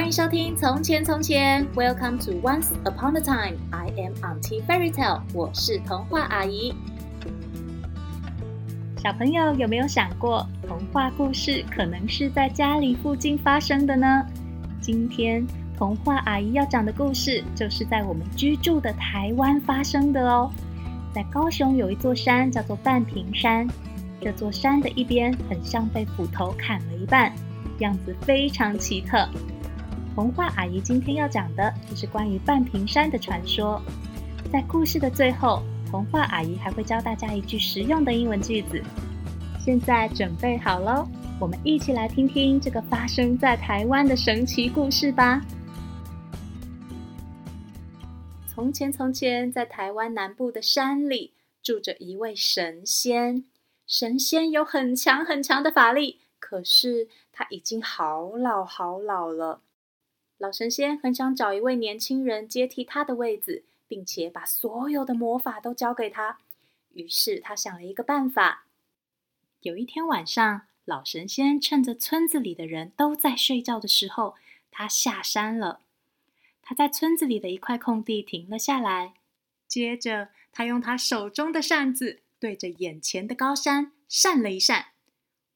欢迎收听《从前从前》，Welcome to Once Upon a Time。I am Auntie Fairy Tale，我是童话阿姨。小朋友有没有想过，童话故事可能是在家里附近发生的呢？今天童话阿姨要讲的故事，就是在我们居住的台湾发生的哦。在高雄有一座山，叫做半屏山。这座山的一边很像被斧头砍了一半，样子非常奇特。童话阿姨今天要讲的就是关于半屏山的传说。在故事的最后，童话阿姨还会教大家一句实用的英文句子。现在准备好喽，我们一起来听听这个发生在台湾的神奇故事吧。从前，从前，在台湾南部的山里，住着一位神仙。神仙有很强很强的法力，可是他已经好老好老了。老神仙很想找一位年轻人接替他的位子，并且把所有的魔法都交给他。于是他想了一个办法。有一天晚上，老神仙趁着村子里的人都在睡觉的时候，他下山了。他在村子里的一块空地停了下来，接着他用他手中的扇子对着眼前的高山扇了一扇，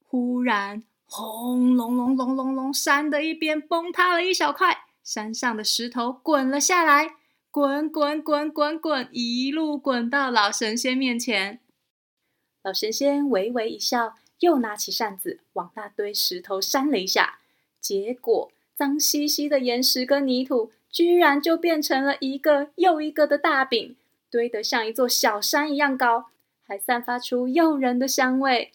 忽然。轰隆隆隆隆隆！山的一边崩塌了一小块，山上的石头滚了下来，滚滚滚滚滚，一路滚到老神仙面前。老神仙微微一笑，又拿起扇子往那堆石头扇了一下，结果脏兮兮的岩石跟泥土，居然就变成了一个又一个的大饼，堆得像一座小山一样高，还散发出诱人的香味。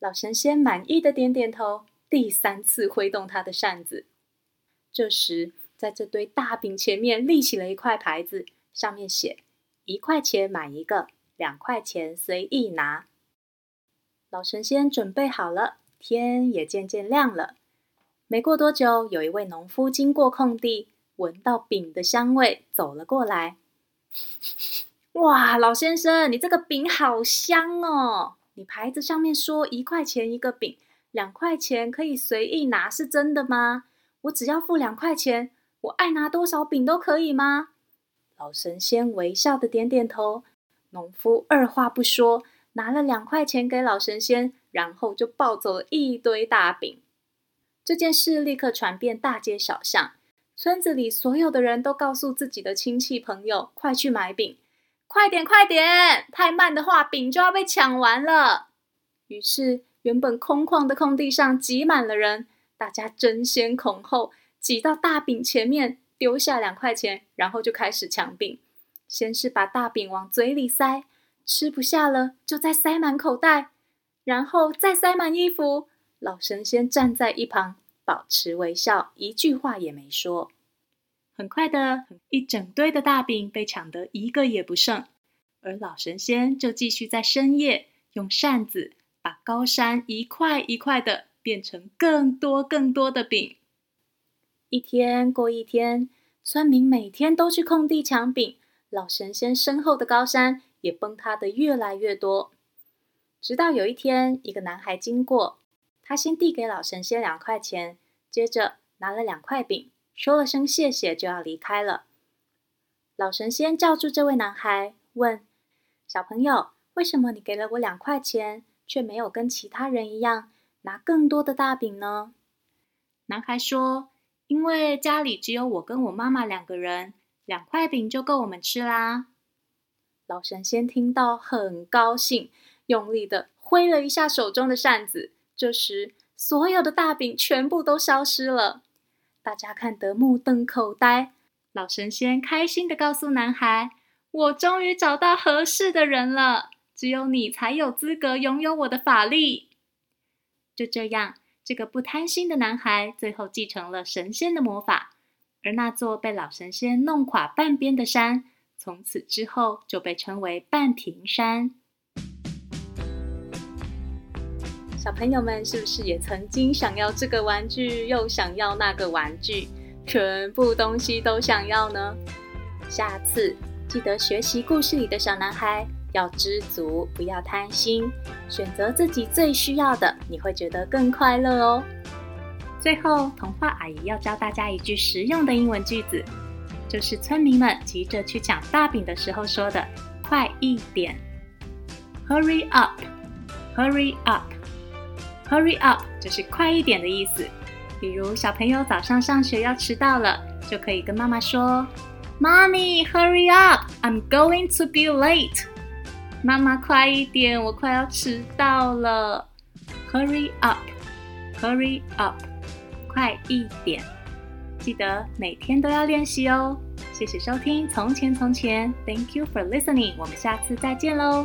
老神仙满意的点点头，第三次挥动他的扇子。这时，在这堆大饼前面立起了一块牌子，上面写：“一块钱买一个，两块钱随意拿。”老神仙准备好了，天也渐渐亮了。没过多久，有一位农夫经过空地，闻到饼的香味，走了过来。哇，老先生，你这个饼好香哦！你牌子上面说一块钱一个饼，两块钱可以随意拿，是真的吗？我只要付两块钱，我爱拿多少饼都可以吗？老神仙微笑的点点头。农夫二话不说，拿了两块钱给老神仙，然后就抱走了一堆大饼。这件事立刻传遍大街小巷，村子里所有的人都告诉自己的亲戚朋友，快去买饼。快点，快点！太慢的话，饼就要被抢完了。于是，原本空旷的空地上挤满了人，大家争先恐后挤到大饼前面，丢下两块钱，然后就开始抢饼。先是把大饼往嘴里塞，吃不下了就再塞满口袋，然后再塞满衣服。老神仙站在一旁，保持微笑，一句话也没说。很快的，一整堆的大饼被抢得一个也不剩，而老神仙就继续在深夜用扇子把高山一块一块的变成更多更多的饼。一天过一天，村民每天都去空地抢饼，老神仙身后的高山也崩塌的越来越多。直到有一天，一个男孩经过，他先递给老神仙两块钱，接着拿了两块饼。说了声谢谢，就要离开了。老神仙叫住这位男孩，问：“小朋友，为什么你给了我两块钱，却没有跟其他人一样拿更多的大饼呢？”男孩说：“因为家里只有我跟我妈妈两个人，两块饼就够我们吃啦。”老神仙听到很高兴，用力的挥了一下手中的扇子。这时，所有的大饼全部都消失了。大家看得目瞪口呆，老神仙开心地告诉男孩：“我终于找到合适的人了，只有你才有资格拥有我的法力。”就这样，这个不贪心的男孩最后继承了神仙的魔法，而那座被老神仙弄垮半边的山，从此之后就被称为半屏山。小朋友们是不是也曾经想要这个玩具，又想要那个玩具，全部东西都想要呢？下次记得学习故事里的小男孩，要知足，不要贪心，选择自己最需要的，你会觉得更快乐哦。最后，童话阿姨要教大家一句实用的英文句子，就是村民们急着去抢大饼的时候说的：“快一点，Hurry up，Hurry up Hurry up” 就是快一点的意思。比如小朋友早上上学要迟到了，就可以跟妈妈说：“Mommy, hurry up, I'm going to be late。”妈妈快一点，我快要迟到了。Hurry up, hurry up，快一点。记得每天都要练习哦。谢谢收听《从前从前》，Thank you for listening。我们下次再见喽。